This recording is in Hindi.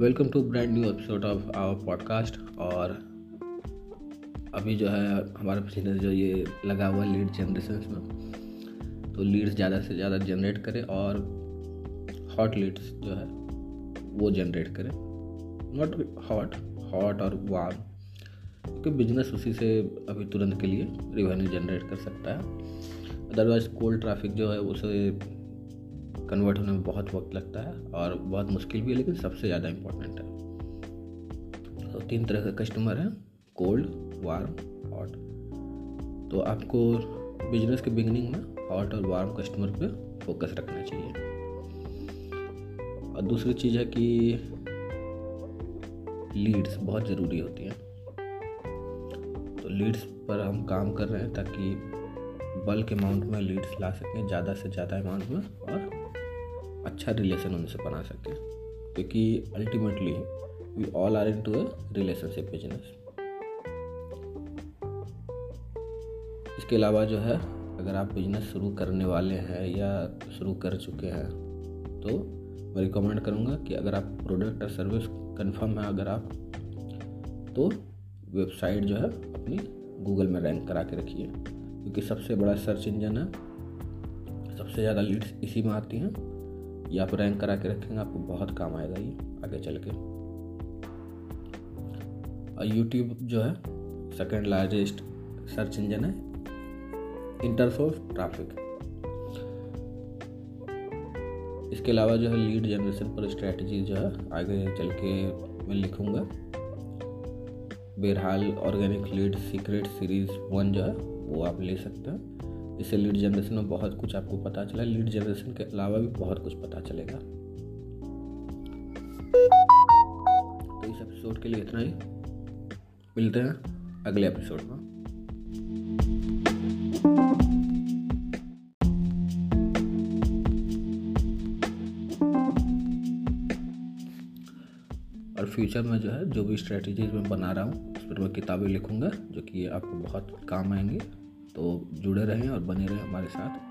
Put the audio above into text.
Welcome to brand new episode of our podcast और अभी जो है, हमारा बिज़नेस जो ये लगा हुआ है लीड जनरेशन में तो लीड्स ज़्यादा से ज़्यादा जनरेट करें और हॉट लीड्स जो है, वो जनरेट करें। नॉट हॉट हॉट और वार्म क्योंकि बिज़नेस उसी से अभी तुरंत के लिए रिवेन्यू जनरेट कर सकता है। अदरवाइज़ कोल्ड ट्रैफ़िक जो है, उसे कन्वर्ट होने में बहुत वक्त लगता है और बहुत मुश्किल भी है, लेकिन सबसे ज़्यादा इम्पोर्टेंट है। तो तीन तरह के कस्टमर हैं कोल्ड वार्म हॉट तो आपको बिज़नेस के बिगनिंग में हॉट और वार्म कस्टमर पे फोकस रखना चाहिए। और दूसरी चीज़ है कि लीड्स बहुत ज़रूरी होती हैं। तो लीड्स पर हम काम कर रहे हैं ताकि बल्क अमाउंट में लीड्स ला सकें, ज़्यादा से ज़्यादा अमाउंट में और अच्छा रिलेशन उनसे बना सकें। क्योंकि ultimately we all are into a relationship business इसके अलावा जो है, अगर आप बिज़नेस शुरू करने वाले हैं या शुरू कर चुके हैं तो मैं रिकमेंड करूँगा कि अगर आप प्रोडक्ट और सर्विस कंफर्म है अगर आप तो वेबसाइट जो है अपनी गूगल में रैंक करा के रखिए। क्योंकि सबसे बड़ा सर्च इंजन है, सबसे ज़्यादा लीड्स इसी में आती हैं। ये आप रैंक करा के रखेंगे, आपको बहुत काम आएगा ये, आगे चल के। और यूट्यूब जो है सेकेंड लार्जेस्ट सर्च इंजन है ऑफ़ ट्रैफ़िक इसके अलावा जो है लीड जनरेशन पर स्ट्रेटजी जो है, आगे चल के मैं लिखूँगा। बेरहाल organic lead secret series one जो है, वो आप ले सकते हैं। इससे लीड जनरेशन में बहुत कुछ आपको पता चला लीड जनरेशन के अलावा भी बहुत कुछ पता चलेगा। तो इस एपिसोड के लिए इतना ही। मिलते हैं अगले एपिसोड में। और फ्यूचर में जो है, जो भी स्ट्रेटजीज मैं बना रहा हूँ, उस पर मैं किताबें लिखूँगा, जो कि आपको बहुत काम आएँगी। तो जुड़े रहें और बने रहें हमारे साथ।